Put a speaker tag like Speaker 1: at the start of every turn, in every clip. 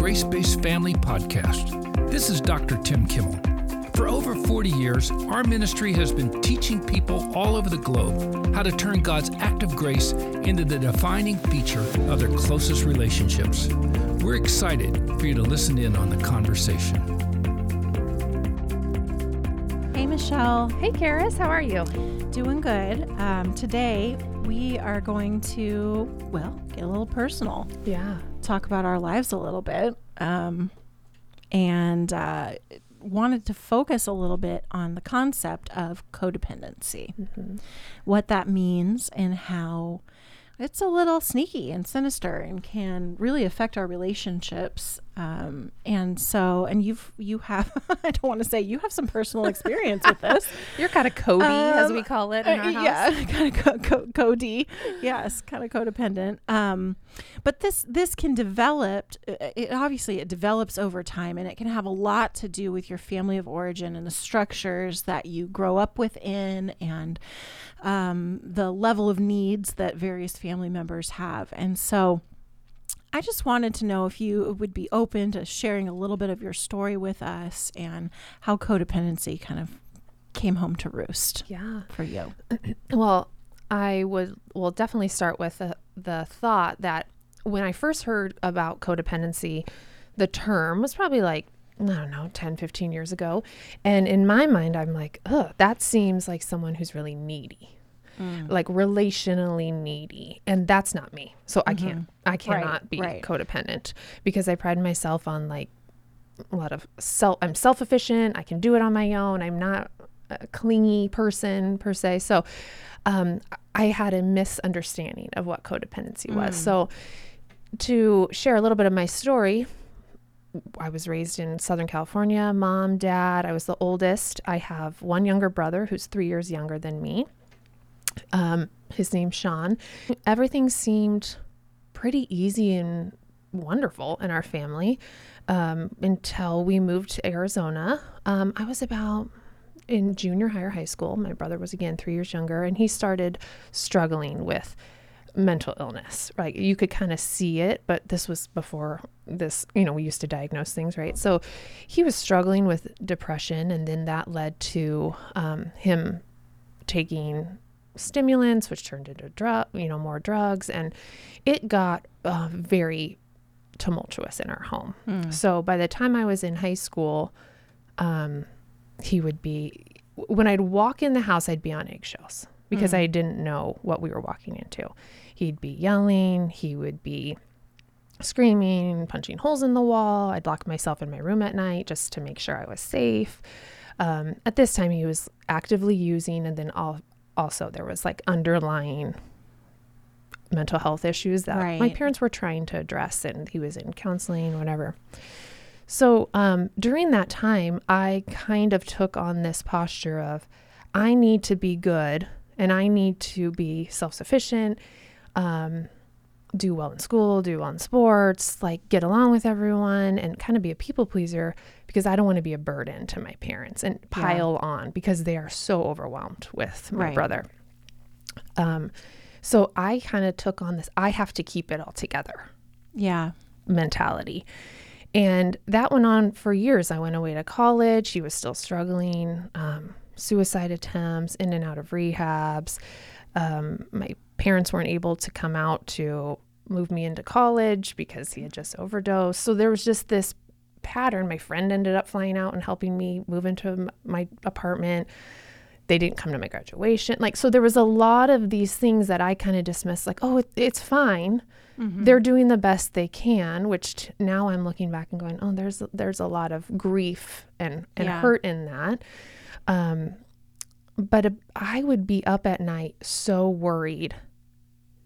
Speaker 1: Grace Based Family Podcast. This is Dr. Tim Kimmel. For over 40 years, our ministry has been teaching people all over the globe how to turn God's act of grace into the defining feature of their closest relationships. We're excited for you to listen in on the conversation.
Speaker 2: Hey, Michelle.
Speaker 3: Hey, Karis, how are you?
Speaker 2: Doing good. Um, today, we are going to, well, get a little personal,
Speaker 3: Yeah.
Speaker 2: Talk about our lives a little bit, um, and uh, wanted to focus a little bit on the concept of codependency, what that means, and how it's a little sneaky and sinister and can really affect our relationships. Um, and so, and you've, you have, I don't want to say you have some personal experience with this.
Speaker 3: You're kind of Cody, as
Speaker 2: Um,
Speaker 3: we call it in
Speaker 2: Uh,
Speaker 3: our house.
Speaker 2: Yeah, kind of co- co- cody. Yes, kind of codependent. Um, but this this can develop. uh, It obviously it develops over time, and it can have a lot to do with your family of origin and the structures that you grow up within, and um, the level of needs that various family members have. And so, I just wanted to know if you would be open to sharing a little bit of your story with us and how codependency kind of came home to roost
Speaker 3: Yeah.
Speaker 2: for you.
Speaker 3: Well, I would will definitely start with the, the thought that when I first heard about codependency, the term was probably like, I don't know, 10, 15 years ago. And in my mind, I'm like, ugh, that seems like someone who's really needy. Mm. Like relationally needy, and that's not me. So I mm-hmm. can't, I cannot be
Speaker 2: right.
Speaker 3: codependent because I pride myself on like a lot of self i'm self-efficient i can do it on my own i'm not a clingy person per se. So um, i had a misunderstanding of what codependency was. Mm. So to share a little bit of my story i was raised in southern california mom dad i was the oldest. I have one younger brother who's three years younger than me um, his name's sean everything seemed pretty easy and wonderful in our family um, until we moved to Arizona. Um, I was about in junior higher high school. My brother was again three years younger, and he started struggling with mental illness. Right, you could kind of see it, but this was before this. You know, we used to diagnose things, right? So he was struggling with depression, and then that led to um, him taking stimulants, which turned into drug, you know, more drugs, and it got uh, very tumultuous in our home. So by the time I was in high school, um, he would be when I'd walk in the house, I'd be on eggshells because I didn't know what we were walking into. He'd be yelling. He would be screaming, punching holes in the wall. I'd lock myself in my room at night just to make sure I was safe. Um, at this time, he was actively using, and then all, also there was like underlying mental health issues that my parents were trying to address, and he was in counseling, whatever. So um, during that time, I kind of took on this posture of I need to be good and I need to be self sufficient, um, do well in school, do well in sports, like get along with everyone and kind of be a people pleaser because I don't want to be a burden to my parents and pile on because they are so overwhelmed with my
Speaker 2: Right.
Speaker 3: brother. Um, so I kind of took on this I have to keep it all together
Speaker 2: Yeah.
Speaker 3: mentality. And that went on for years. I went away to college. He was still struggling, um, suicide attempts, in and out of rehabs. Um, my parents weren't able to come out to move me into college because he had just overdosed. So there was just this pattern. My friend ended up flying out and helping me move into my apartment. They didn't come to my graduation. Like, so there was a lot of these things that I kind of dismissed, like, oh, it, it's fine they're doing the best they can which t- now i'm looking back and going oh there's there's a lot of grief and and
Speaker 2: Yeah.
Speaker 3: hurt in that um but uh, i would be up at night so worried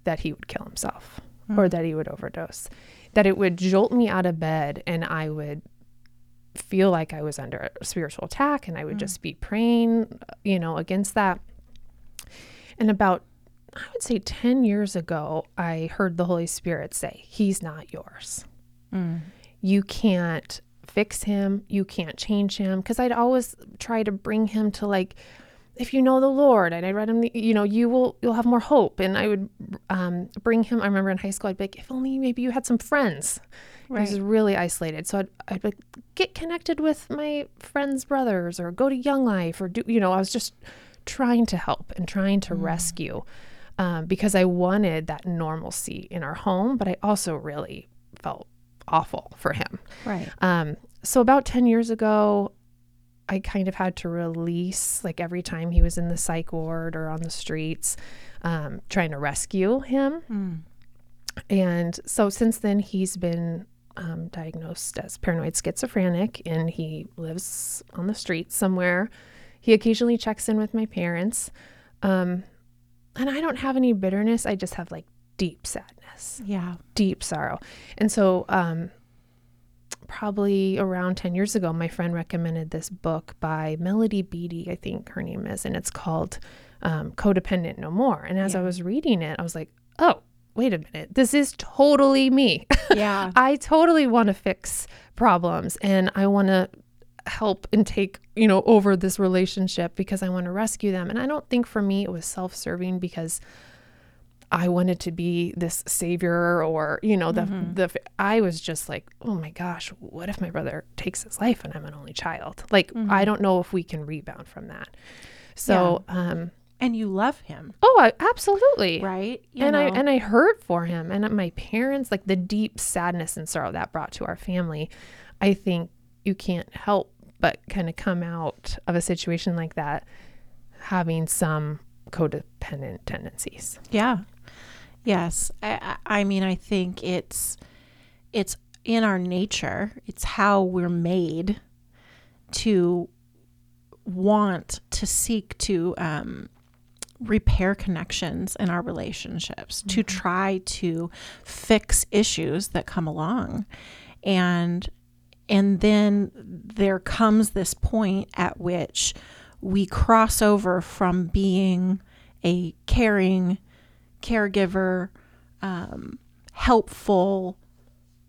Speaker 3: that he would kill himself hmm. or that he would overdose that it would jolt me out of bed and i would feel like i was under a spiritual attack and i would hmm. just be praying you know against that and about I would say 10 years ago, I heard the Holy Spirit say, He's not yours. Hmm. You can't fix him. You can't change him. Because I'd always try to bring him to like, if you know the Lord, and I read him, the, you know, you will, you'll have more hope. And I would um, bring him. I remember in high school, I'd be like, if only maybe you had some friends, I was really isolated. So I'd, I'd like get connected with my friends' brothers or go to Young Life or do, you know, I was just trying to help and trying to rescue um, because I wanted that normalcy in our home, but I also really felt awful for him.
Speaker 2: Right.
Speaker 3: Um, so about 10 years ago, I kind of had to release, like every time he was in the psych ward or on the streets, um, trying to rescue him.
Speaker 2: Mm.
Speaker 3: And so since then, he's been um, diagnosed as paranoid schizophrenic and he lives on the streets somewhere. He occasionally checks in with my parents. Um, and I don't have any bitterness. I just have like deep sadness
Speaker 2: Yeah.
Speaker 3: deep sorrow. And so, um, probably around 10 years ago, my friend recommended this book by Melody Beattie, I think her name is, and it's called um, Codependent No More. And as I was reading it, I was like, oh, wait a minute, this is totally me.
Speaker 2: Yeah.
Speaker 3: I totally want to fix problems and I want to help and take, you know, over this relationship because I want to rescue them. And I don't think for me it was self serving because I wanted to be this savior or, you know, the,
Speaker 2: Mm-hmm.
Speaker 3: the, I was just like, oh my gosh, what if my brother takes his life and I'm an only child? Like,
Speaker 2: Mm-hmm.
Speaker 3: I don't know if we can rebound from that. So, um,
Speaker 2: and you love him,
Speaker 3: oh, I, absolutely
Speaker 2: right? You
Speaker 3: and I
Speaker 2: know?
Speaker 3: and I hurt for him and my parents like the deep sadness and sorrow that brought to our family. I think you can't help but kind of come out of a situation like that having some codependent tendencies.
Speaker 2: Yeah. Yes. I, I mean, I think it's it's in our nature. It's how we're made to want to seek to um, repair connections in our relationships, to try to fix issues that come along, and and then there comes this point at which we cross over from being a caring caregiver, um, helpful,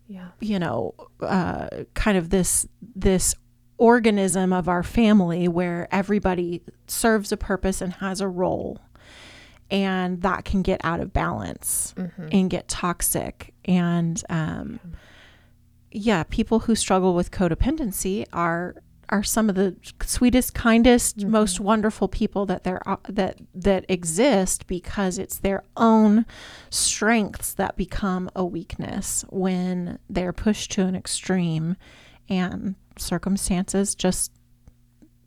Speaker 3: Yeah.
Speaker 2: you know, uh, kind of this this organism of our family where everybody serves a purpose and has a role, and that can get out of balance and get toxic. And um, yeah, people who struggle with codependency are are some of the sweetest, kindest, most wonderful people that there are, that that exist because it's their own strengths that become a weakness when they're pushed to an extreme and circumstances just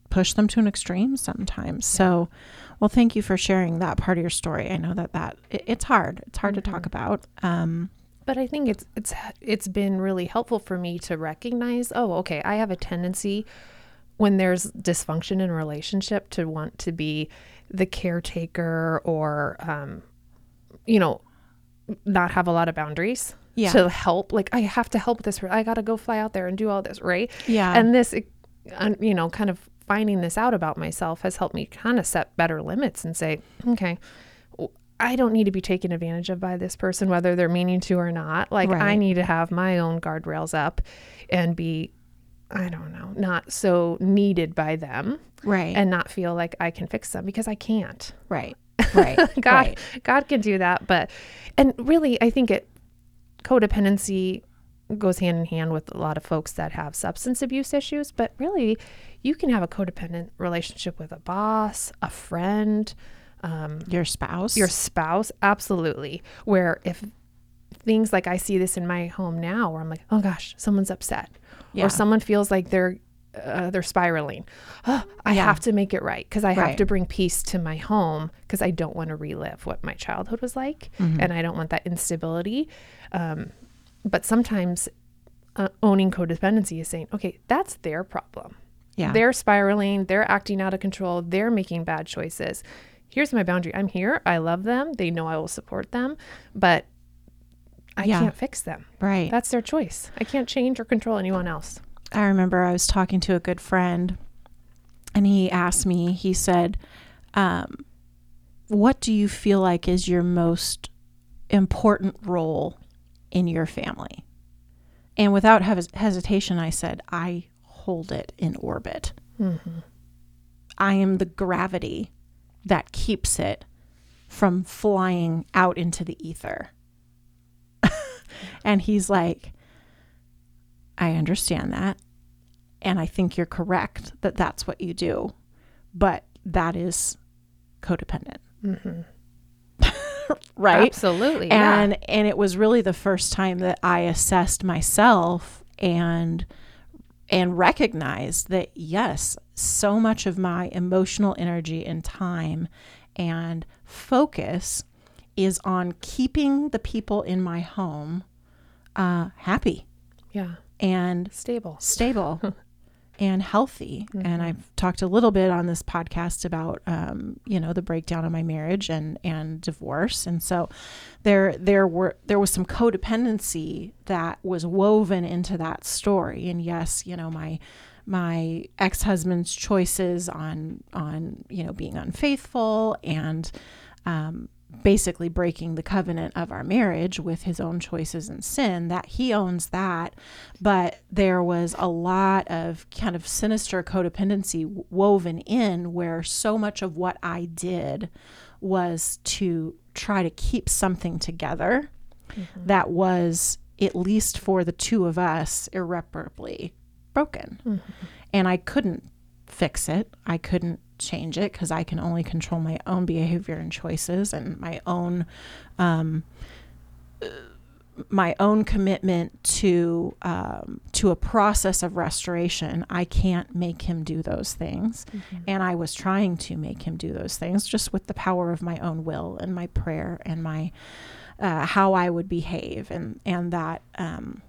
Speaker 2: push them to an extreme sometimes. So, well, thank you for sharing that part of your story. I know that that it, it's hard. It's hard to talk about. Um,
Speaker 3: But I think it's it's it's been really helpful for me to recognize, oh, okay, I have a tendency when there's dysfunction in a relationship to want to be the caretaker or um, you know, not have a lot of boundaries
Speaker 2: Yeah.
Speaker 3: to help. Like I have to help this. I got to go fly out there and do all this, right?
Speaker 2: yeah.
Speaker 3: And this, you know, kind of finding this out about myself has helped me kind of set better limits and say, okay, I don't need to be taken advantage of by this person, whether they're meaning to or not. Like, I need to have my own guardrails up and be, I don't know, not so needed by them
Speaker 2: right.
Speaker 3: and not feel like I can fix them because I can't.
Speaker 2: right. Right.
Speaker 3: God,
Speaker 2: right.
Speaker 3: God can do that. But, and really, I think it, codependency goes hand in hand with a lot of folks that have substance abuse issues. But really, you can have a codependent relationship with a boss, a friend, um,
Speaker 2: Your spouse.
Speaker 3: your spouse. Absolutely. Where if things like I see this in my home now, where I'm like, oh gosh, someone's upset,
Speaker 2: Yeah.
Speaker 3: or someone feels like they're uh, they're spiraling. Oh, I
Speaker 2: Yeah.
Speaker 3: have to make it right because I have to bring peace to my home because I don't want to relive what my childhood was like,
Speaker 2: Mm-hmm.
Speaker 3: and I don't want that instability. Um, but sometimes uh, owning codependency is saying, okay, that's their problem.
Speaker 2: yeah.
Speaker 3: They're spiraling, they're acting out of control, they're making bad choices. Here's my boundary. I'm here. I love them. They know I will support them, but I
Speaker 2: Yeah.
Speaker 3: can't fix them.
Speaker 2: right.
Speaker 3: That's their choice. I can't change or control anyone else.
Speaker 2: I remember I was talking to a good friend and he asked me, he said, um, What do you feel like is your most important role in your family? And without hes- hesitation, I said, I hold it in orbit. I am the gravity that keeps it from flying out into the ether. and he's like, I understand that. And I think you're correct that that's what you do. But that is codependent. Mm-hmm. right?
Speaker 3: Absolutely. yeah.
Speaker 2: and and it was really the first time that I assessed myself and and recognized that yes, so much of my emotional energy and time and focus is on keeping the people in my home uh, happy
Speaker 3: yeah.
Speaker 2: and
Speaker 3: Stable.
Speaker 2: stable and healthy.
Speaker 3: Mm-hmm.
Speaker 2: And I've talked a little bit on this podcast about, um, you know, the breakdown of my marriage and and divorce. And so there there were there was some codependency that was woven into that story. And yes, you know, my my ex-husband's choices on on you know being unfaithful and um, basically breaking the covenant of our marriage with his own choices and sin that he owns that. But there was a lot of kind of sinister codependency woven in where so much of what i did was to try to keep something together that was at least for the two of us irreparably broken. And i couldn't fix it. I couldn't change it because i can only control my own behavior and choices and my own um, my own commitment to um, to a process of restoration. I can't make him do those things. And i was trying to make him do those things just with the power of my own will and my prayer and my uh, how i would behave and and that um,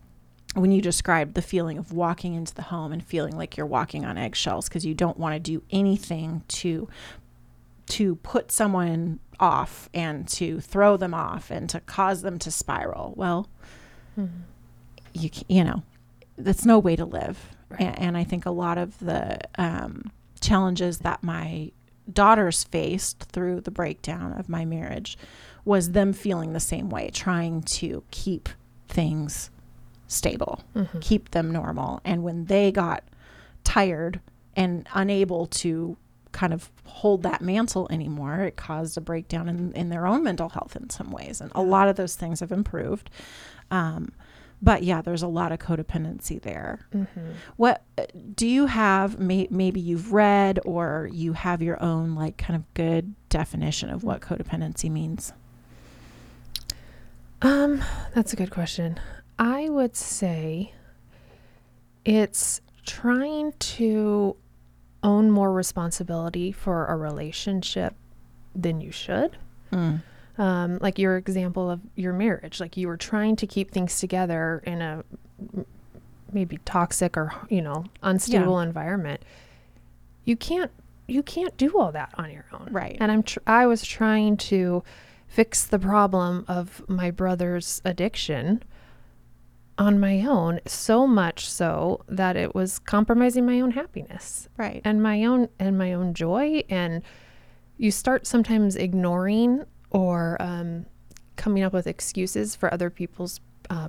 Speaker 2: when you described the feeling of walking into the home and feeling like you're walking on eggshells because you don't want to do anything to to put someone off and to throw them off and to cause them to spiral well you you know that's no way to live
Speaker 3: Right.
Speaker 2: and, and i think a lot of the um, challenges that my daughters faced through the breakdown of my marriage was them feeling the same way trying to keep things stable keep them normal. And when they got tired and unable to kind of hold that mantle anymore it caused a breakdown in, in their own mental health in some ways. And a lot of those things have improved. Um, but yeah there's a lot of codependency there. What uh, do you have may, maybe you've read or you have your own like kind of good definition of what codependency means?
Speaker 3: Um, that's a good question. I would say it's trying to own more responsibility for a relationship than you should.
Speaker 2: Mm.
Speaker 3: Um, like your example of your marriage, like you were trying to keep things together in a maybe toxic or you know unstable environment. You can't you can't do all that on your own.
Speaker 2: Right.
Speaker 3: And I'm tr- I was trying to fix the problem of my brother's addiction on my own so much so that it was compromising my own happiness.
Speaker 2: Right.
Speaker 3: And my own and my own joy. And you start sometimes ignoring or um, coming up with excuses for other people's uh,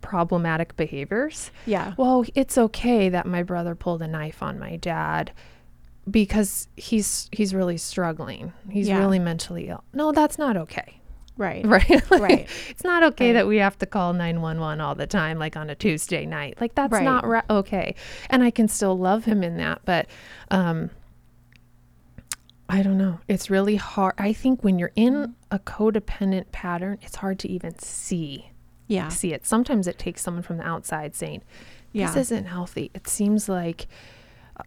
Speaker 3: problematic behaviors.
Speaker 2: Yeah.
Speaker 3: Well it's okay that my brother pulled a knife on my dad because he's he's really struggling. He's
Speaker 2: Yeah.
Speaker 3: really mentally ill. No that's not okay
Speaker 2: right
Speaker 3: right Like,
Speaker 2: Right.
Speaker 3: it's not okay
Speaker 2: Right.
Speaker 3: that we have to call 911 all the time like on a tuesday night like that's
Speaker 2: Right.
Speaker 3: not ra- okay and i can still love him in that but um i don't know it's really hard i think when you're in a codependent pattern it's hard to even see
Speaker 2: yeah
Speaker 3: see it sometimes it takes someone from the outside saying this
Speaker 2: Yeah.
Speaker 3: isn't healthy it seems like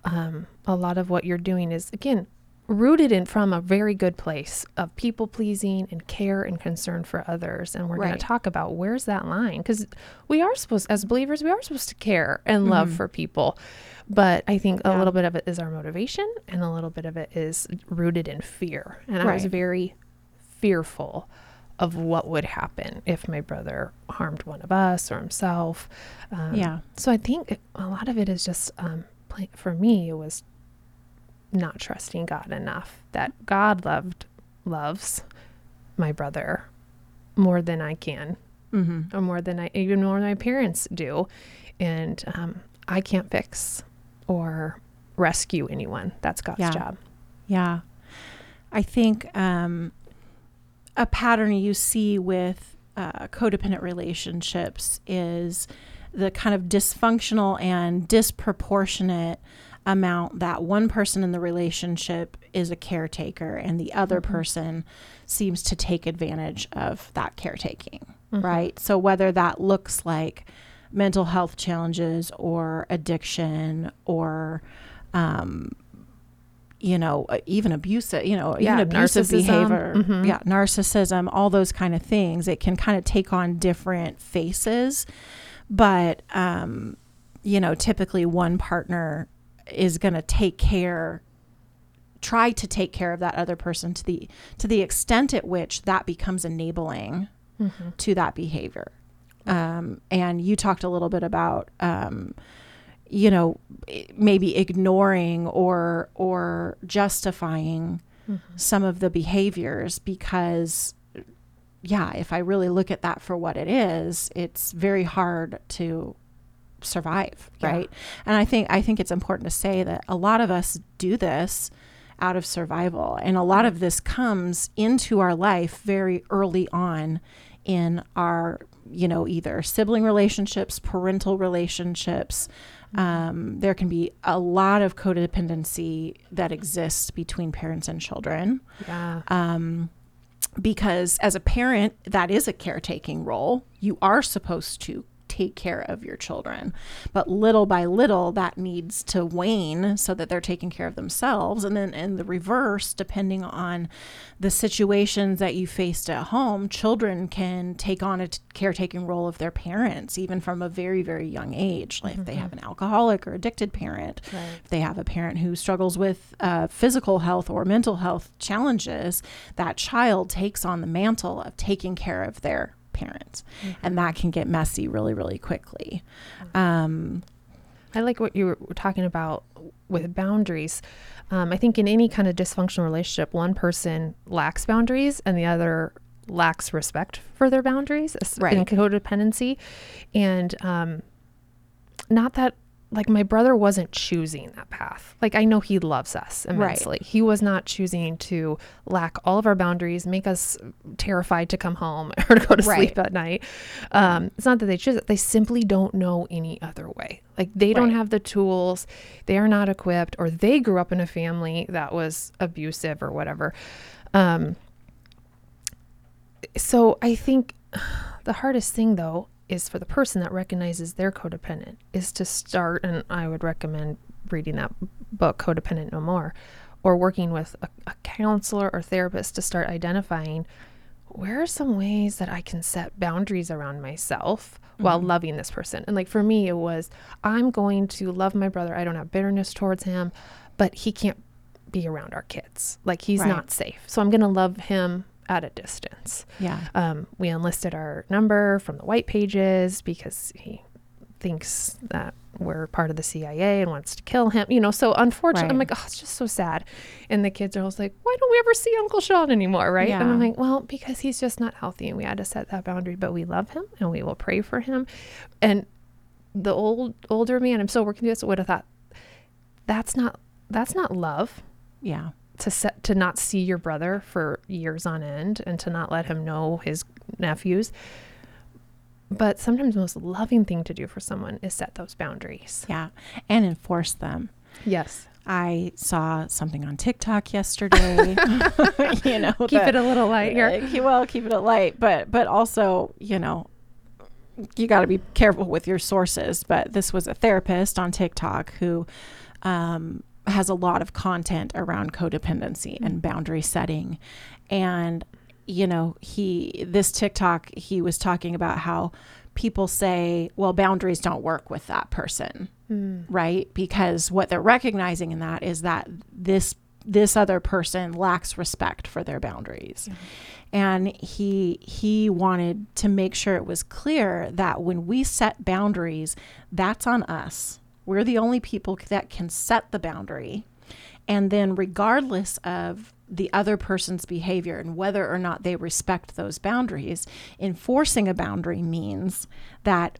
Speaker 3: um, a lot of what you're doing is again rooted in from a very good place of people pleasing and care and concern for others. And we're going to talk about where's that line because we are supposed as believers we are supposed to care and love for people. But i think a
Speaker 2: Mm-hmm.
Speaker 3: Little bit of it is our motivation and a little bit of it is rooted in fear. And i was very fearful of what would happen if my brother harmed one of us or himself. Um,
Speaker 2: Yeah.
Speaker 3: so i think a lot of it is just um, for me it was not trusting God enough that God loved loves my brother more than I can
Speaker 2: mm-hmm.
Speaker 3: or more than I even more than my parents do and um, I can't fix or rescue anyone that's God's
Speaker 2: Yeah.
Speaker 3: job
Speaker 2: Yeah. I think um, a pattern you see with uh, codependent relationships is the kind of dysfunctional and disproportionate amount that one person in the relationship is a caretaker and the other
Speaker 3: Mm-hmm.
Speaker 2: person seems to take advantage of that caretaking,
Speaker 3: Mm-hmm.
Speaker 2: right? So whether that looks like mental health challenges or addiction or um, you know, uh, even abusive, you know,
Speaker 3: Yeah,
Speaker 2: even abusive
Speaker 3: narcissism.
Speaker 2: behavior,
Speaker 3: Mhm.
Speaker 2: yeah, narcissism, all those kind of things. It can kind of take on different faces, but um, you know, typically one partner is going to take care try to take care of that other person to the to the extent at which that becomes enabling
Speaker 3: Mm-hmm.
Speaker 2: to that behavior. Um, and you talked a little bit about, um, you know, maybe ignoring or or justifying
Speaker 3: Mm-hmm.
Speaker 2: some of the behaviors because, yeah, if I really look at that for what it is, it's very hard to survive,
Speaker 3: Yeah.
Speaker 2: right? And I think I think it's important to say that a lot of us do this out of survival, and a lot of this comes into our life very early on in our you know either sibling relationships parental relationships um, there can be a lot of codependency that exists between parents and children
Speaker 3: Yeah.
Speaker 2: um, because as a parent that is a caretaking role you are supposed to take care of your children. But little by little that needs to wane so that they're taking care of themselves. And then in the reverse depending on the situations that you faced at home children can take on a t- caretaking role of their parents even from a very very young age. Like if they have an alcoholic or addicted parent
Speaker 3: Right.
Speaker 2: if they have a parent who struggles with uh, physical health or mental health challenges, that child takes on the mantle of taking care of their parents. And that can get messy really, really quickly. Um,
Speaker 3: I like what you were talking about with boundaries. Um, I think in any kind of dysfunctional relationship, one person lacks boundaries and the other lacks respect for their boundaries es- in codependency. And um, not that, like, my brother wasn't choosing that path. Like, I know he loves us immensely. He was not choosing to lack all of our boundaries, make us terrified to come home or to go to
Speaker 2: Right.
Speaker 3: sleep at night. Um, it's not that they choose it, they simply don't know any other way. Like they don't have the tools, they are not equipped, or they grew up in a family that was abusive or whatever. Um, so I think the hardest thing though is for the person that recognizes they're codependent is to start, and I would recommend reading that book, Codependent No More, or working with a, a counselor or therapist to start identifying where are some ways that I can set boundaries around myself while mm-hmm. loving this person? And like for me, it was I'm going to love my brother. I don't have bitterness towards him, but he can't be around our kids. Like he's
Speaker 2: Right.
Speaker 3: not safe. So I'm going to love him at a distance.
Speaker 2: yeah.
Speaker 3: Um, we enlisted our number from the white pages because he thinks that we're part of the CIA and wants to kill him. You know, so unfortunately, I'm like, oh, it's just so sad. And the kids are always like, why don't we ever see Uncle Sean anymore? Right. And I'm like, well, because he's just not healthy and we had to set that boundary, but we love him and we will pray for him. And the old, older man, I'm still working through this, would have thought, that's not, that's not love
Speaker 2: Yeah.
Speaker 3: To set to not see your brother for years on end and to not let him know his nephews. But sometimes the most loving thing to do for someone is set those boundaries.
Speaker 2: Yeah. And enforce them.
Speaker 3: Yes.
Speaker 2: I saw something on TikTok yesterday. you know,
Speaker 3: Keep
Speaker 2: that-
Speaker 3: it a little light here.
Speaker 2: Uh, keep- well, keep it a light, but but also, you know, you got to be careful with your sources. But this was a therapist on TikTok who um, has a lot of content around codependency and mm. boundary setting, and you know, he this TikTok he was talking about how people say, well, boundaries don't work with that person mm. right? Because what they're recognizing in that is that this this other person lacks respect for their boundaries. And he he wanted to make sure it was clear that when we set boundaries that's on us we're the only people that can set the boundary. And then regardless of the other person's behavior and whether or not they respect those boundaries enforcing a boundary means that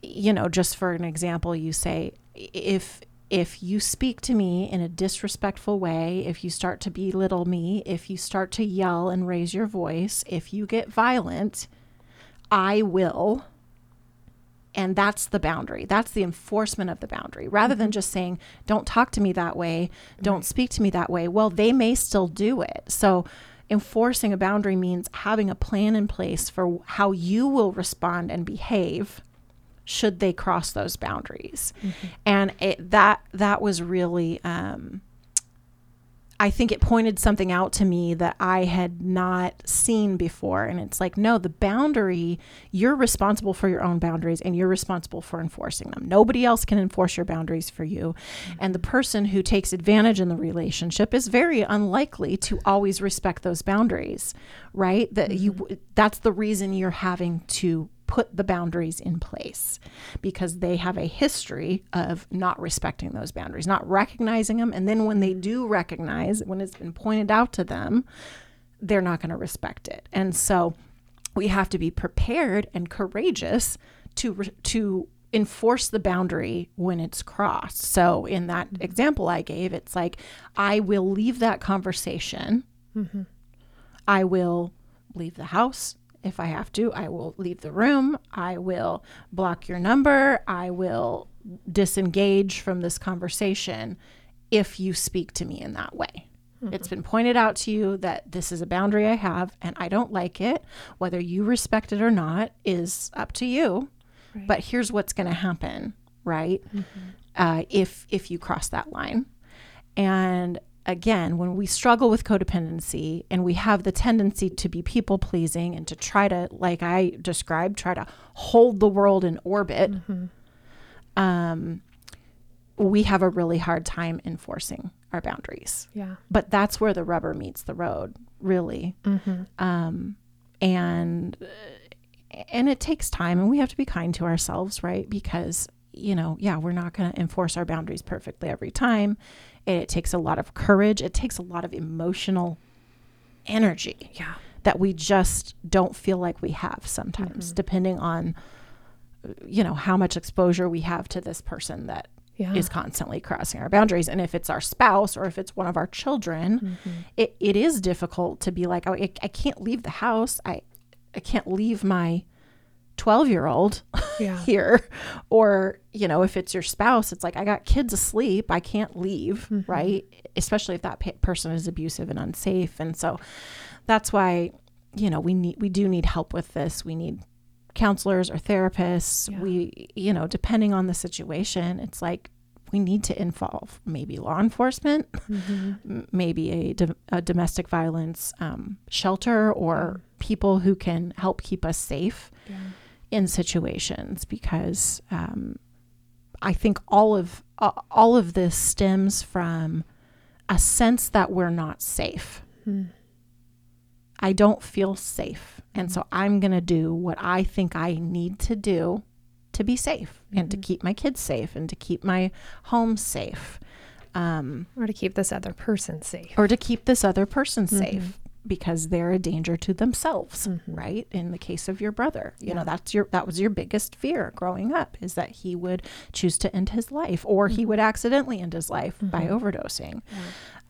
Speaker 2: you know just for an example you say if if you speak to me in a disrespectful way if you start to belittle me if you start to yell and raise your voice if you get violent i will and that's the boundary. That's the enforcement of the boundary. Rather than mm-hmm. just saying don't talk to me that way. Mm-hmm. Don't speak to me that way. Well they may still do it. So enforcing a boundary means having a plan in place for how you will respond and behave should they cross those boundaries. Mm-hmm. And it, that that was really um, I think it pointed something out to me that I had not seen before. And it's like, no, the boundary, you're responsible for your own boundaries and you're responsible for enforcing them. Nobody else can enforce your boundaries for you. And the person who takes advantage in the relationship is very unlikely to always respect those boundaries, right? That you mm-hmm. that's the reason you're having to put the boundaries in place because they have a history of not respecting those boundaries, not recognizing them. And then when they do recognize, when it's been pointed out to them, they're not going to respect it. And so we have to be prepared and courageous to, to, enforce the boundary when it's crossed. So, in that mm-hmm. example I gave, it's like, I will leave that conversation. Mm-hmm. I will leave the house if I have to. I will leave the room. I will block your number. I will disengage from this conversation if you speak to me in that way. It's been pointed out to you that this is a boundary I have and I don't like it. Whether you respect it or not is up to you. But here's what's going to happen, right? Uh, if if you cross that line, and again, when we struggle with codependency and we have the tendency to be people pleasing and to try to, like I described, try to hold the world in orbit, um, we have a really hard time enforcing our boundaries.
Speaker 3: Yeah.
Speaker 2: But that's where the rubber meets the road, really. Um, and and it takes time, and we have to be kind to ourselves, right? Because you know, yeah, we're not going to enforce our boundaries perfectly every time. It takes a lot of courage. It takes a lot of emotional energy
Speaker 3: Yeah.
Speaker 2: that we just don't feel like we have sometimes, mm-hmm. depending on, you know, how much exposure we have to this person that
Speaker 3: Yeah.
Speaker 2: is constantly crossing our boundaries. And if it's our spouse or if it's one of our children, mm-hmm. it, it is difficult to be like, oh, I, I can't leave the house. I, I can't leave my 12 year old
Speaker 3: Yeah.
Speaker 2: here. Or, you know, if it's your spouse, it's like, I got kids asleep. I can't leave, right? Especially if that pa- person is abusive and unsafe. And so that's why, you know, we need, we do need help with this. We need counselors or therapists.
Speaker 3: Yeah.
Speaker 2: We, you know, depending on the situation, it's like, we need to involve maybe law enforcement, m- maybe a, do- a domestic violence um, shelter, or people who can help keep us safe
Speaker 3: Yeah.
Speaker 2: In situations because um, I think all of uh, all of this stems from a sense that we're not safe. I don't feel safe, and so I'm going to do what I think I need to do to be safe and to keep my kids safe and to keep my home safe. Um,
Speaker 3: Or to keep this other person safe.
Speaker 2: or to keep this other person safe because they're a danger to themselves right? In the case of your brother you know that's your that was your biggest fear growing up is that he would choose to end his life or he would accidentally end his life by overdosing.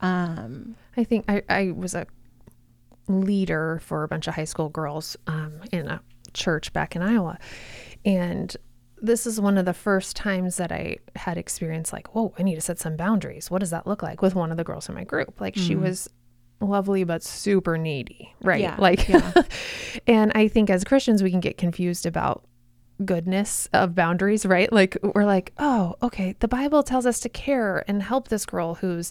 Speaker 2: Um
Speaker 3: I think I, I was a leader for a bunch of high school girls um, in a church back in Iowa. And this is one of the first times that I had experienced like, whoa, I need to set some boundaries. What does that look like with one of the girls in my group? Like she was lovely but super needy, right?
Speaker 2: Yeah,
Speaker 3: Like
Speaker 2: yeah.
Speaker 3: and I think as Christians we can get confused about goodness of boundaries, right? Like we're like, "Oh, okay, the Bible tells us to care and help this girl who's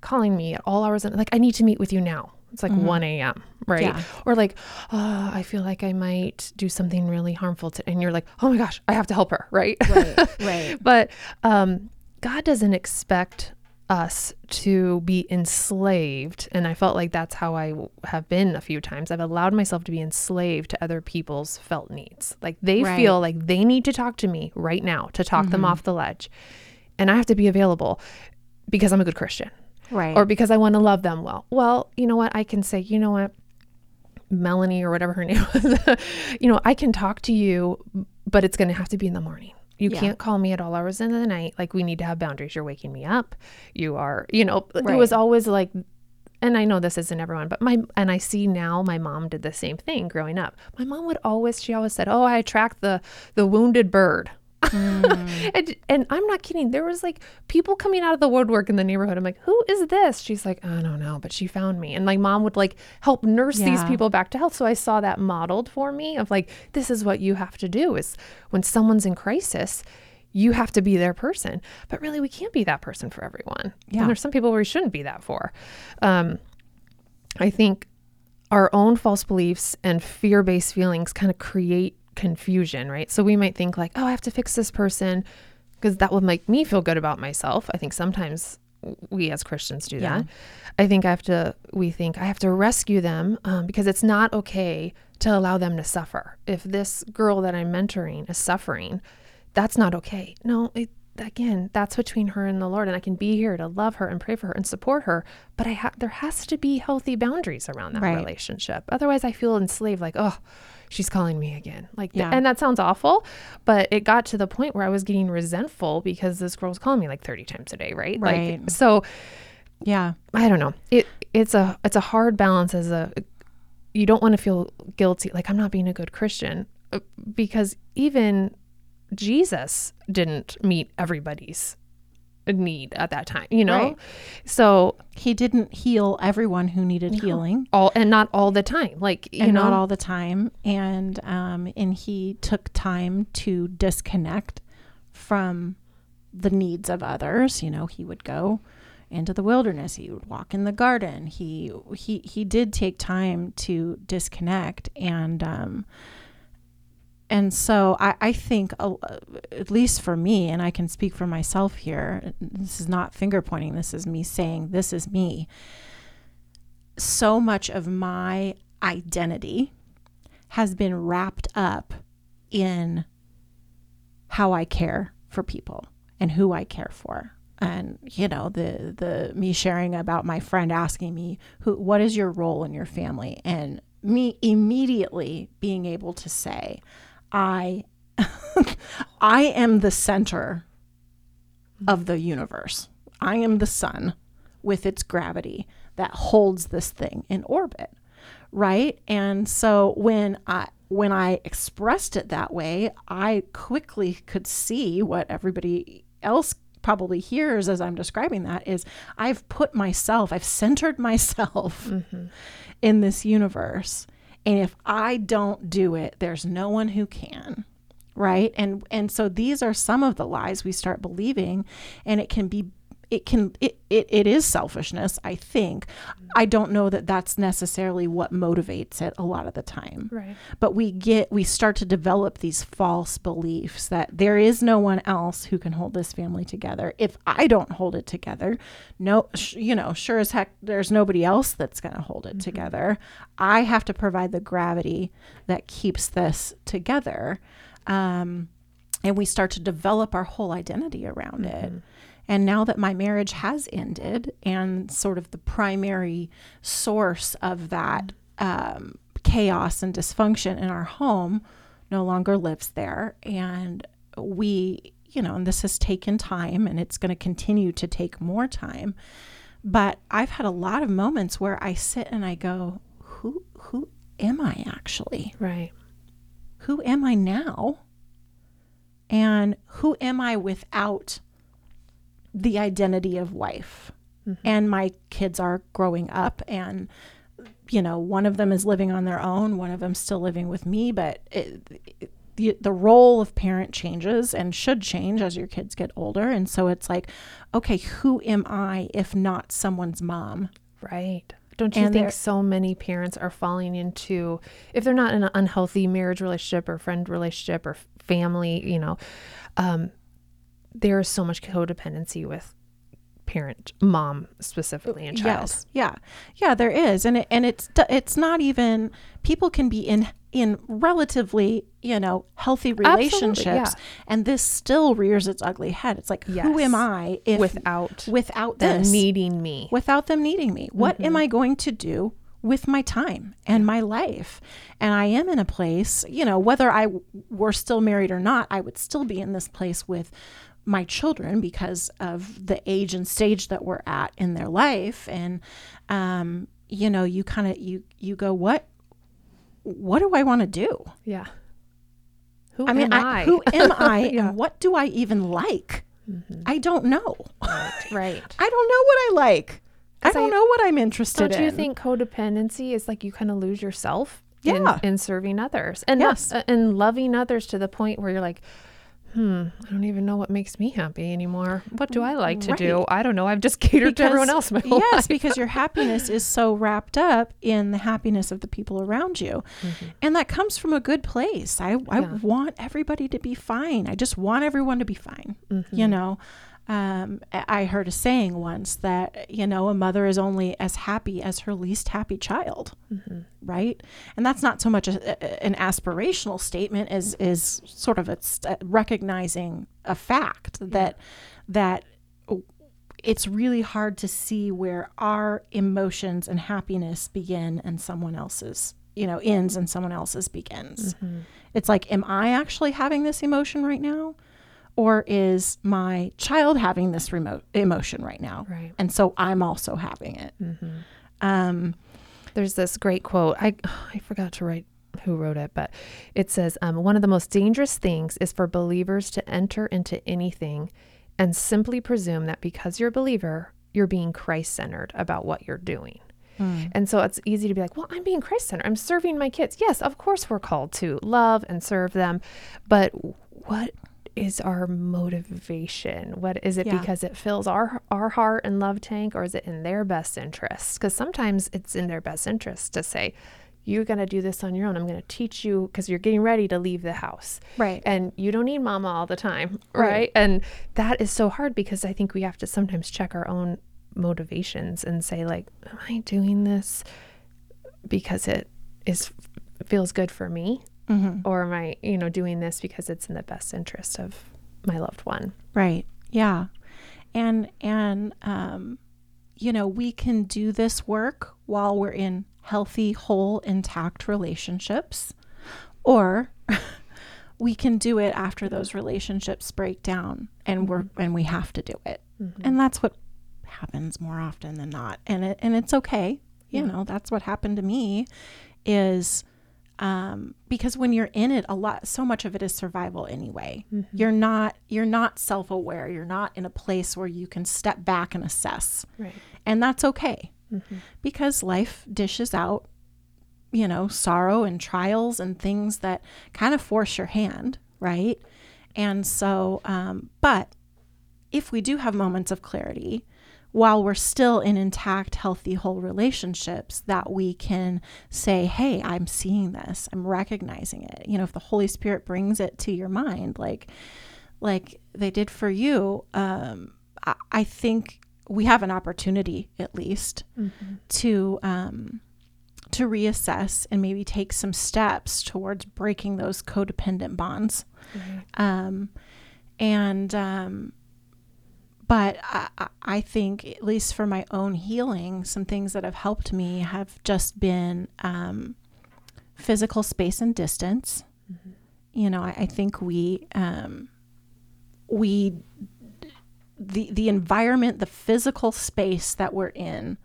Speaker 3: calling me at all hours and like I need to meet with you now." It's like 1 a.m., right?
Speaker 2: Yeah.
Speaker 3: Or like, oh, I feel like I might do something really harmful to, and you're like, oh my gosh, I have to help her, right?
Speaker 2: right right
Speaker 3: but um, God doesn't expect us to be enslaved. And I felt like that's how I have been a few times. I've allowed myself to be enslaved to other people's felt needs. Like they
Speaker 2: Right.
Speaker 3: feel like they need to talk to me right now to talk them mm-hmm. off the ledge. And I have to be available because I'm a good Christian
Speaker 2: right
Speaker 3: or because I want to love them well. Well, you know what? I can say, you know what? Melanie or whatever her name was, you know, I can talk to you, but it's going to have to be in the morning. You
Speaker 2: Yeah.
Speaker 3: can't call me at all hours of the night. Like we need to have boundaries. You're waking me up. You are, you know, it was always like and I know this isn't everyone, but my and I see now my mom did the same thing growing up. My mom would always she always said, "Oh, I attract the the wounded bird." Mm. and, and I'm not kidding. There was like people coming out of the woodwork in the neighborhood. I'm like, who is this? She's like, I don't know, but she found me. And my mom would like help nurse yeah. these people back to health. So I saw that modeled for me of like, this is what you have to do is when someone's in crisis, you have to be their person. But really, we can't be that person for everyone. Yeah. And there's some people we shouldn't be that for. Um, I think our own false beliefs and fear based feelings kind of create confusion, right? So we might think, like, oh, I have to fix this person because that will make me feel good about myself. I think sometimes we as Christians do yeah. that. I think I have to, we think I have to rescue them um, because it's not okay to allow them to suffer. If this girl that I'm mentoring is suffering, that's not okay. No, it, again, that's between her and the Lord, and I can be here to love her and pray for her and support her. But I ha- there has to be healthy boundaries around that right. relationship. Otherwise, I feel enslaved. Like, oh, she's calling me again. Like, yeah. and that sounds awful, but it got to the point where I was getting resentful because this girl was calling me like 30 times a day, right?
Speaker 2: Right.
Speaker 3: Like, so, yeah, I don't know. It it's a it's a hard balance as a you don't want to feel guilty like I'm not being a good Christian uh, because even Jesus didn't meet everybody's need at that time, you know? Right. So
Speaker 2: he didn't heal everyone who needed no, healing.
Speaker 3: All and not all the time. Like you
Speaker 2: and
Speaker 3: know
Speaker 2: not all the time. And um and he took time to disconnect from the needs of others. You know, he would go into the wilderness, he would walk in the garden. He he he did take time to disconnect and um and so I, I think, uh, at least for me, and I can speak for myself here, this is not finger pointing, this is me saying, this is me. So much of my identity has been wrapped up in how I care for people and who I care for. And you know the the me sharing about my friend asking me who what is your role in your family and me immediately being able to say I I am the center of the universe. I am the sun with its gravity that holds this thing in orbit. Right? And so when I when I expressed it that way, I quickly could see what everybody else probably hears as I'm describing that is I've put myself, I've centered myself mm-hmm. in this universe and if I don't do it, there's no one who can. Right? And and so these are some of the lies we start believing and it can be it can it, it, it is selfishness i think. I don't know that that's necessarily what motivates it a lot of the time.
Speaker 3: Right.
Speaker 2: But we get we start to develop these false beliefs that there is no one else who can hold this family together. If i don't hold it together no sh- you know sure as heck there's nobody else that's going to hold it mm-hmm. together. I have to provide the gravity that keeps this together. Um, and we start to develop our whole identity around mm-hmm. it and now that my marriage has ended, and sort of the primary source of that um, chaos and dysfunction in our home no longer lives there. And we, you know, and this has taken time and it's going to continue to take more time. But I've had a lot of moments where I sit and I go, who, who am I actually?
Speaker 3: Right.
Speaker 2: Who am I now? And who am I without the identity of wife. Mm-hmm. And my kids are growing up and you know, one of them is living on their own, one of them still living with me, but it, it, the, the role of parent changes and should change as your kids get older. And so it's like, okay, who am I if not someone's mom?
Speaker 3: Right. Don't you and think so many parents are falling into, if they're not in an unhealthy marriage relationship or friend relationship or family, you know, um, there is so much codependency with parent mom specifically and child yes
Speaker 2: yeah yeah there is and it, and it's it's not even people can be in in relatively you know healthy relationships yeah. and this still rears its ugly head it's like yes. who am i
Speaker 3: if without
Speaker 2: without
Speaker 3: them this, needing me
Speaker 2: without them needing me what mm-hmm. am i going to do with my time and my life. And I am in a place, you know, whether I were still married or not, I would still be in this place with my children because of the age and stage that we're at in their life and um, you know you kind of you you go what what do i want to do
Speaker 3: Yeah. Who
Speaker 2: i mean
Speaker 3: am
Speaker 2: I,
Speaker 3: I?
Speaker 2: who am i
Speaker 3: Yeah. Mm-hmm.
Speaker 2: and what do i even like i don't know
Speaker 3: right.
Speaker 2: i don't know what i like i don't
Speaker 3: I-
Speaker 2: know what i'm interested in.
Speaker 3: Don't
Speaker 2: in
Speaker 3: you think codependency is like you kind of lose yourself
Speaker 2: Yeah.
Speaker 3: in, in serving others and
Speaker 2: Yes.
Speaker 3: uh, and loving others to the point where you're like, hmm, I don't even know what makes me happy anymore. What do I like to do? I don't know. I've just catered to everyone else my whole
Speaker 2: yes
Speaker 3: life.
Speaker 2: because your happiness is so wrapped up in the happiness of the people around you and that comes from a good place i, I
Speaker 3: Mm-hmm.
Speaker 2: Want everybody to be fine i just want everyone to be fine
Speaker 3: Mm-hmm.
Speaker 2: you know um, I heard a saying once that you know a mother is only as happy as her least happy child,
Speaker 3: Mm-hmm.
Speaker 2: right? And that's not so much a, a- an aspirational statement as is sort of a, st- recognizing a fact that that it's really hard to see where our emotions and happiness begin and someone else's you know ends and someone else's begins it's like am i actually having this emotion right now or is my child having this remote emotion right now
Speaker 3: Right.
Speaker 2: and so i'm also having it um
Speaker 3: There's this great quote. I I forgot to write who wrote it, but it says um, one of the most dangerous things is for believers to enter into anything and simply presume that because you're a believer, you're being Christ centered about what you're doing. And so it's easy to be like, well, I'm being Christ centered. I'm serving my kids. Yes, of course we're called to love and serve them. But what is our motivation? What is it
Speaker 2: Yeah.
Speaker 3: because it fills our our heart and love tank or is it in their best interest? Because sometimes it's in their best interest to say, you're going to do this on your own. I'm going to teach you because you're getting ready to leave the house.
Speaker 2: Right.
Speaker 3: And you don't need mama all the time.
Speaker 2: Right.
Speaker 3: Right. And that is so hard because I think we have to sometimes check our own motivations and say, like, am I doing this because it is feels good for me?
Speaker 2: Mhm.
Speaker 3: Or am I, you know, doing this because it's in the best interest of my loved one?
Speaker 2: Right. Yeah. And and um you know, we can do this work while we're in healthy, whole, intact relationships or we can do it after those relationships break down and we're and we have to do it. And that's what happens more often than not. And it and it's okay. You know, that's what happened to me is um, because when you're in it a lot so much of it is survival anyway. You're not you're not self-aware. You're not in a place where you can step back and assess.
Speaker 3: Right.
Speaker 2: and that's okay. Because life dishes out you know sorrow and trials and things that kind of force your hand right? And so um, but if we do have moments of clarity while we're still in intact healthy whole relationships that we can say hey i'm seeing this. I'm recognizing it. You know if the holy spirit brings it to your mind like like they did for you um i, I think we have an opportunity at least to um to reassess and maybe take some steps towards breaking those codependent bonds. Um and um but I, I- think at least for my own healing some things that have helped me have just been um, physical space and distance. You know i, I think we um, we the the environment the physical space that we're in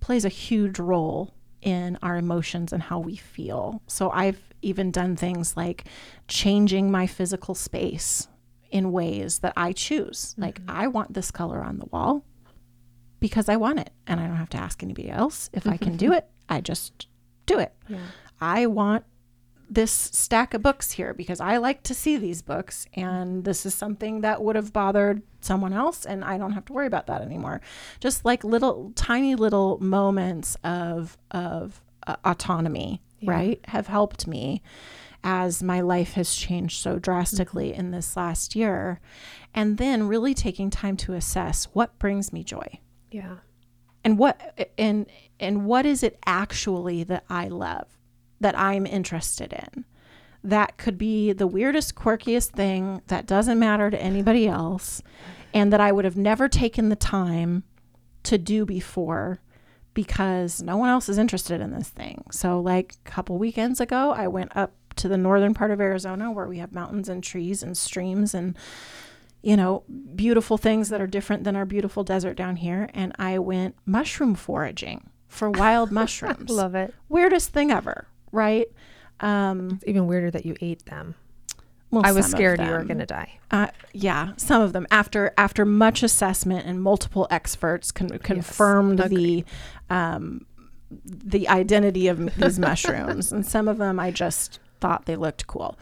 Speaker 2: plays a huge role in our emotions and how we feel. So i've even done things like changing my physical space in ways that I choose. Like, I want this color on the wall because I want it. And I don't have to ask anybody else if I can do it. I just do it.
Speaker 3: Yeah.
Speaker 2: I want this stack of books here because I like to see these books. And this is something that would have bothered someone else. And I don't have to worry about that anymore. Just like little, tiny little moments of, of uh, autonomy,
Speaker 3: Yeah.
Speaker 2: right, have helped me as my life has changed so drastically mm-hmm. in this last year. And then really taking time to assess what brings me joy
Speaker 3: Yeah.
Speaker 2: and what and and what is it actually that I love that I'm interested in that could be the weirdest quirkiest thing that doesn't matter to anybody else and that I would have never taken the time to do before because no one else is interested in this thing. So like a couple weekends ago I went up to the northern part of Arizona where we have mountains and trees and streams and you know, beautiful things that are different than our beautiful desert down here. And I went mushroom foraging for wild mushrooms.
Speaker 3: Love it.
Speaker 2: Weirdest thing ever, right? Um,
Speaker 3: It's even weirder that you ate them.
Speaker 2: well,
Speaker 3: I was scared you were going to die.
Speaker 2: Uh, yeah, some of them after after much assessment and multiple experts con- confirmed the um, the identity of these mushrooms, and some of them I just thought they looked cool,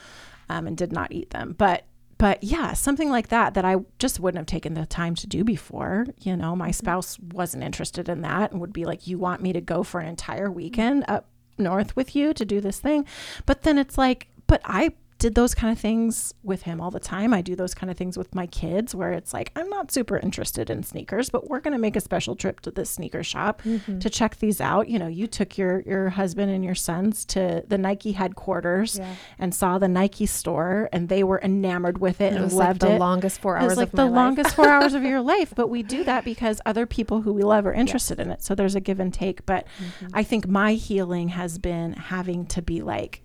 Speaker 2: um, and did not eat them. But but yeah, something like that that I just wouldn't have taken the time to do before. You know, my spouse wasn't interested in that and would be like, "You want me to go for an entire weekend up north with you to do this thing?" But then it's like, but I did those kind of things with him all the time. I do those kind of things with my kids where it's like, I'm not super interested in sneakers, but we're going to make a special trip to this sneaker shop to check these out. You know, you took your your husband and your sons to the Nike headquarters
Speaker 3: Yeah.
Speaker 2: and saw the Nike store and they were enamored with it
Speaker 3: It
Speaker 2: and
Speaker 3: was like
Speaker 2: loved
Speaker 3: the
Speaker 2: it.
Speaker 3: longest four hours It
Speaker 2: was like
Speaker 3: of
Speaker 2: the longest four hours of your life, but we do that because other people who we love are interested in it. So there's a give and take. But
Speaker 3: Mm-hmm.
Speaker 2: I think my healing has been having to be like,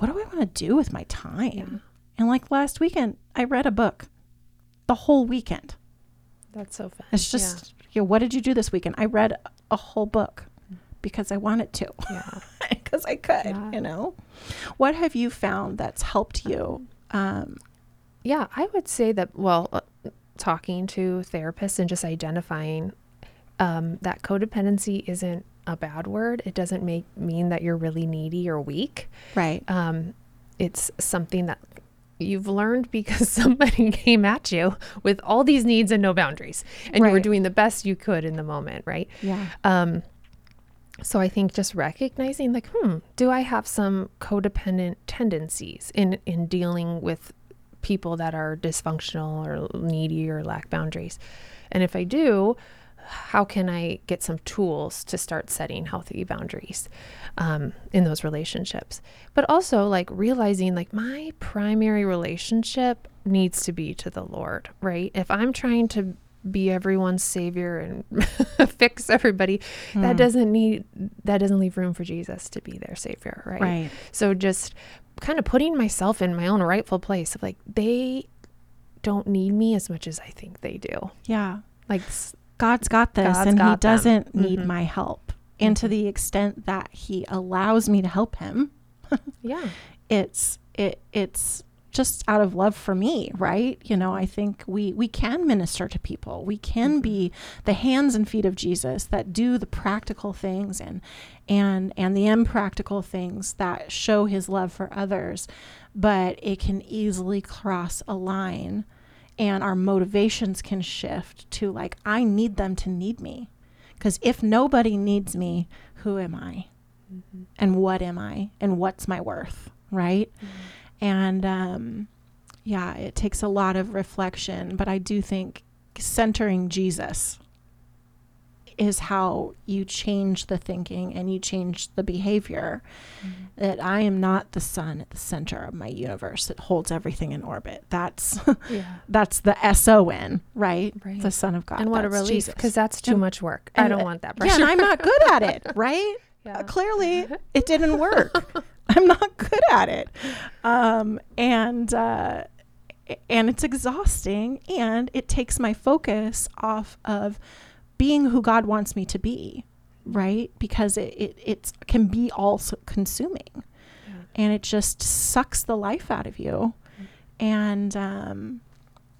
Speaker 2: what do I want to do with my time? And like last weekend, I read a book the whole weekend.
Speaker 3: That's so fun.
Speaker 2: It's just, you know, what did you do this weekend? I read a whole book because I wanted to,
Speaker 3: yeah.
Speaker 2: because I could,
Speaker 3: Yeah.
Speaker 2: you know. What have you found that's helped you? Um,
Speaker 3: Yeah, I would say that, well, uh, talking to therapists and just identifying um, that codependency isn't a bad word. It doesn't make mean that you're really needy or weak.
Speaker 2: right.
Speaker 3: Um, it's something that you've learned because somebody came at you with all these needs and no boundaries, and you were doing the best you could in the moment, right?
Speaker 2: Yeah.
Speaker 3: Um, so I think just recognizing, like, hmm, do I have some codependent tendencies in in dealing with people that are dysfunctional or needy or lack boundaries? And if I do, how can I get some tools to start setting healthy boundaries um, in those relationships? But also, like, realizing, like, my primary relationship needs to be to the Lord, right? If I'm trying to be everyone's savior and fix everybody, that doesn't need, that doesn't leave room for Jesus to be their savior, right?
Speaker 2: Right.
Speaker 3: So just kind of putting myself in my own rightful place of like, they don't need me as much as I think they do.
Speaker 2: Yeah.
Speaker 3: Like,
Speaker 2: God's got this
Speaker 3: God's
Speaker 2: and he
Speaker 3: got them.
Speaker 2: doesn't need
Speaker 3: Mhm.
Speaker 2: my help. And to the extent that he allows me to help him,
Speaker 3: yeah.
Speaker 2: it's it it's just out of love for me, right? You know, I think we we can minister to people. We can be the hands and feet of Jesus that do the practical things and and and the impractical things that show his love for others, but it can easily cross a line and our motivations can shift to like I need them to need me. Cuz if nobody needs me, who am I? And what am I? And what's my worth, right? And um, yeah, it takes a lot of reflection, but I do think centering Jesus is how you change the thinking and you change the behavior. That I am not the sun at the center of my universe that holds everything in orbit. That's
Speaker 3: Yeah.
Speaker 2: that's the S O N, right?
Speaker 3: Right.
Speaker 2: The Son of God.
Speaker 3: and what a
Speaker 2: That's
Speaker 3: relief
Speaker 2: Jesus.
Speaker 3: because that's too
Speaker 2: And-
Speaker 3: much work. I don't
Speaker 2: uh,
Speaker 3: want that
Speaker 2: Yeah,
Speaker 3: pressure.
Speaker 2: and I'm not good at it, right?
Speaker 3: Yeah.
Speaker 2: Uh, clearly, it didn't work. I'm not good at it, um, and uh, and it's exhausting, and it takes my focus off of being who God wants me to be, right? Because it it it's, can be all consuming, and it just sucks the life out of you, and um,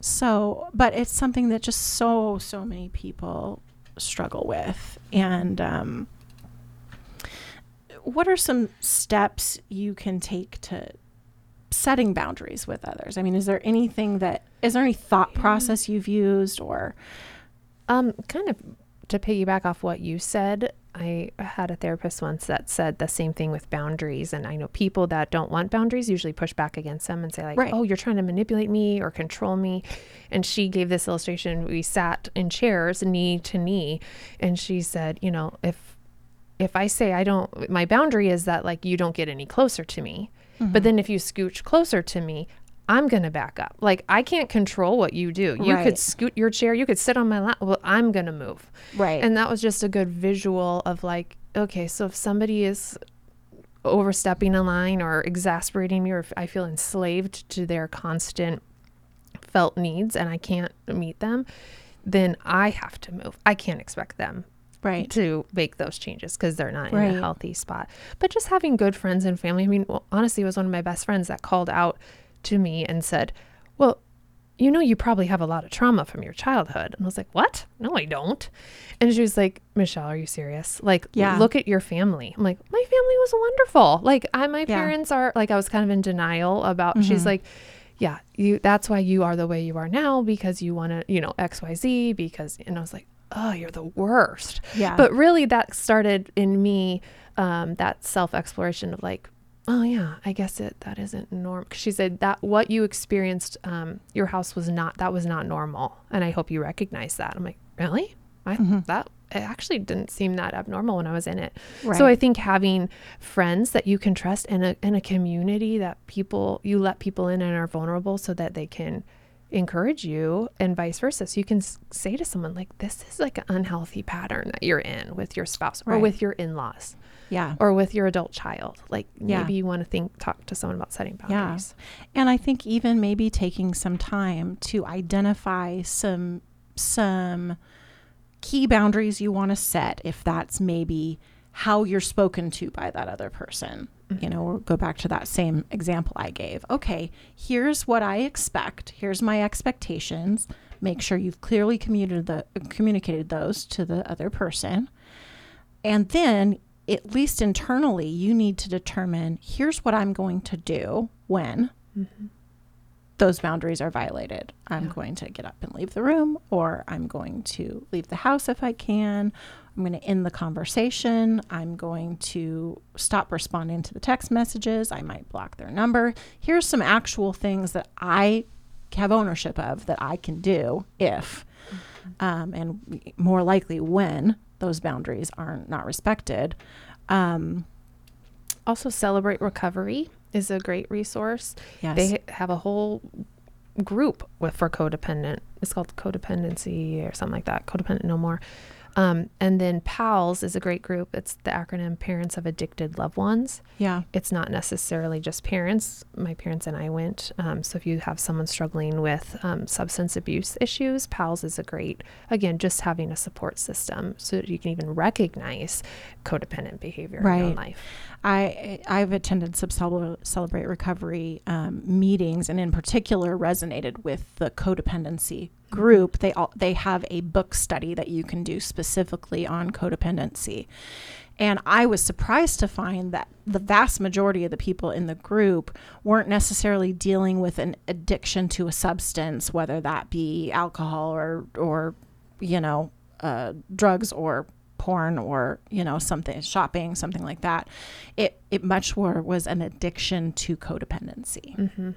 Speaker 2: so, but it's something that just so so many people struggle with, and um, what are some steps you can take to setting boundaries with others? I mean, is there anything that is there any thought process you've used or
Speaker 3: Um, kind of to piggyback off what you said, I had a therapist once that said the same thing with boundaries. And I know people that don't want boundaries usually push back against them and say, like,
Speaker 2: Right.
Speaker 3: oh, you're trying to manipulate me or control me. And she gave this illustration. We sat in chairs, knee to knee, and she said, you know, if if I say I don't, my boundary is that like you don't get any closer to me. But then if you scooch closer to me, I'm going to back up. Like I can't control what you do. You
Speaker 2: Right.
Speaker 3: could scoot your chair, you could sit on my lap. Well, I'm going to move.
Speaker 2: right?
Speaker 3: And that was just a good visual of like, okay, so if somebody is overstepping a line or exasperating me or if I feel enslaved to their constant felt needs and I can't meet them, then I have to move. I can't expect them
Speaker 2: Right.
Speaker 3: to make those changes because they're not in a healthy spot. But just having good friends and family. I mean, well, honestly, it was one of my best friends that called out to me and said, Well, you know, you probably have a lot of trauma from your childhood. And I was like, What? No, I don't. And she was like, Michelle, are you serious? Like,
Speaker 2: Yeah.
Speaker 3: look at your family. I'm like, My family was wonderful. Like, I, my
Speaker 2: Yeah.
Speaker 3: parents are, like, I was kind of in denial about, she's
Speaker 2: Mhm.
Speaker 3: like, yeah, you that's why you are the way you are now because you want to, you know, XYZ because and I was like, "Oh, you're the worst."
Speaker 2: Yeah.
Speaker 3: But really that started in me um that self-exploration of like, "Oh yeah, I guess it that isn't normal." She said that what you experienced um your house was not that was not normal and I hope you recognize that. I'm like, "Really?" I
Speaker 2: Mhm.
Speaker 3: that it actually didn't seem that abnormal when I was in it.
Speaker 2: right.
Speaker 3: So I think having friends that you can trust and a, and a community that people you let people in and are vulnerable so that they can encourage you and vice versa. So you can say to someone like, "This is like an unhealthy pattern that you're in with your spouse or with your in-laws
Speaker 2: yeah.
Speaker 3: or with your adult child. Like
Speaker 2: Yeah.
Speaker 3: maybe you want to think talk to someone about setting boundaries
Speaker 2: Yeah.
Speaker 3: boundaries."
Speaker 2: And I think even maybe taking some time to identify some some key boundaries you want to set if that's maybe how you're spoken to by that other person. You mm-hmm. know, we'll go back to that same example I gave. Okay, here's what I expect. Here's my expectations. Make sure you've clearly communicated the communicated those to the other person. And then at least internally, you need to determine here's what I'm going to do when those boundaries are violated. I'm
Speaker 3: Yeah.
Speaker 2: going to get up and leave the room, or I'm going to leave the house if I can. I'm going to end the conversation. I'm going to stop responding to the text messages. I might block their number. Here's some actual things that I have ownership of that I can do if, um, and more likely when those boundaries are not not respected. Um,
Speaker 3: Also celebrate recovery is a great resource.
Speaker 2: yes.
Speaker 3: They have a whole group with for codependent. It's called codependency or something like that. Codependent no more. Um, and then PALS is a great group. It's the acronym Parents of Addicted Loved Ones.
Speaker 2: yeah.
Speaker 3: It's not necessarily just parents. My parents and I went. Um, so if you have someone struggling with um, substance abuse issues, PALS is a great, again, just having a support system so that you can even recognize codependent behavior in your own
Speaker 2: Right.
Speaker 3: life.
Speaker 2: I I've attended some celebrate recovery um, meetings, and in particular resonated with the codependency group. They all they have a book study that you can do specifically on codependency, and I was surprised to find that the vast majority of the people in the group weren't necessarily dealing with an addiction to a substance, whether that be alcohol or or you know uh, drugs or porn or you know something shopping something like that it it much more was an addiction to codependency
Speaker 3: Mm-hmm.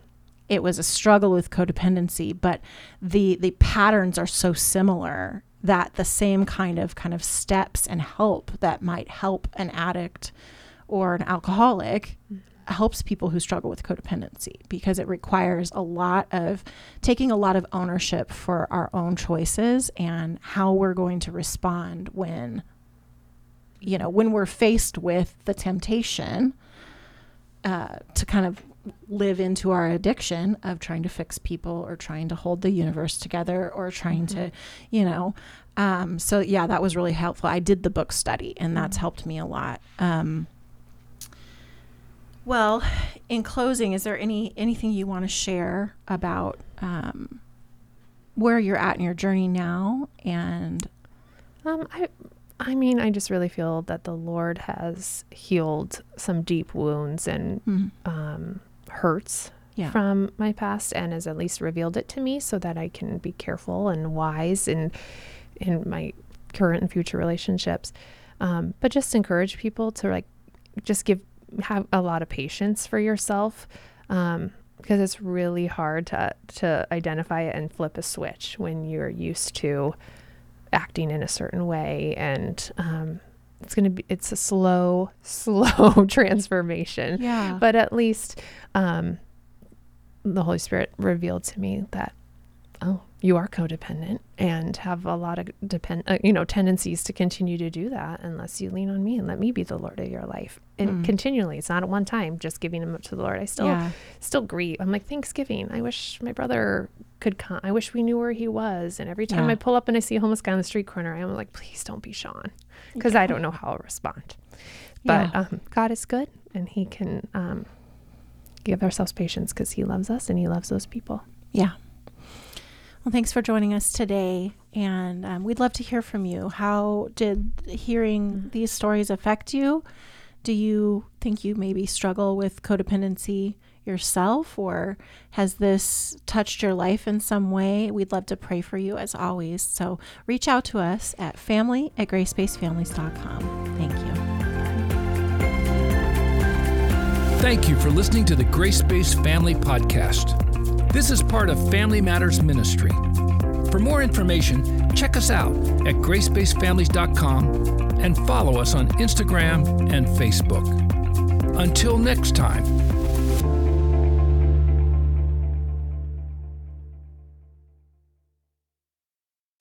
Speaker 2: It was a struggle with codependency but the the patterns are so similar that the same kind of kind of steps and help that might help an addict or an alcoholic helps people who struggle with codependency because it requires a lot of taking a lot of ownership for our own choices and how we're going to respond when you know when we're faced with the temptation uh, to kind of live into our addiction of trying to fix people or trying to hold the universe together or trying to you know um, so yeah that was really helpful. I did the book study and that's helped me a lot. Um, well in closing is there any anything you want to share about um, where you're at in your journey now and
Speaker 3: Um, I, I mean, I just really feel that the Lord has healed some deep wounds and um, hurts
Speaker 2: yeah
Speaker 3: from my past, and has at least revealed it to me, so that I can be careful and wise in in my current and future relationships. Um, but just encourage people to like, just give have a lot of patience for yourself. Um, because it's really hard to to identify it and flip a switch when you're used to acting in a certain way and um, it's going to be it's a slow slow transformation
Speaker 2: yeah
Speaker 3: but at least um, the holy spirit revealed to me that oh you are codependent and have a lot of depend, uh, you know, tendencies to continue to do that unless you lean on me and let me be the Lord of your life. And
Speaker 2: Mm.
Speaker 3: continually, it's not at one time just giving him up to the Lord. I still,
Speaker 2: Yeah.
Speaker 3: still grieve. I'm like Thanksgiving. I wish my brother could come. I wish we knew where he was. And every time
Speaker 2: Yeah.
Speaker 3: I pull up and I see a homeless guy on the street corner, I'm like, please don't be Sean, because I don't know how I'll respond. But
Speaker 2: Yeah.
Speaker 3: um, God is good, and He can um, give ourselves patience because He loves us and He loves those people.
Speaker 2: Yeah. Well, thanks for joining us today. And um, we'd love to hear from you. How did hearing these stories affect you? Do you think you maybe struggle with codependency yourself, or has this touched your life in some way? We'd love to pray for you as always. So reach out to us at family at gracebasedfamilies.com. Thank you.
Speaker 1: Thank you for listening to the Grace Based Family Podcast. This is part of Family Matters Ministry. For more information, check us out at gracebasedfamilies.com and follow us on Instagram and Facebook. Until next time,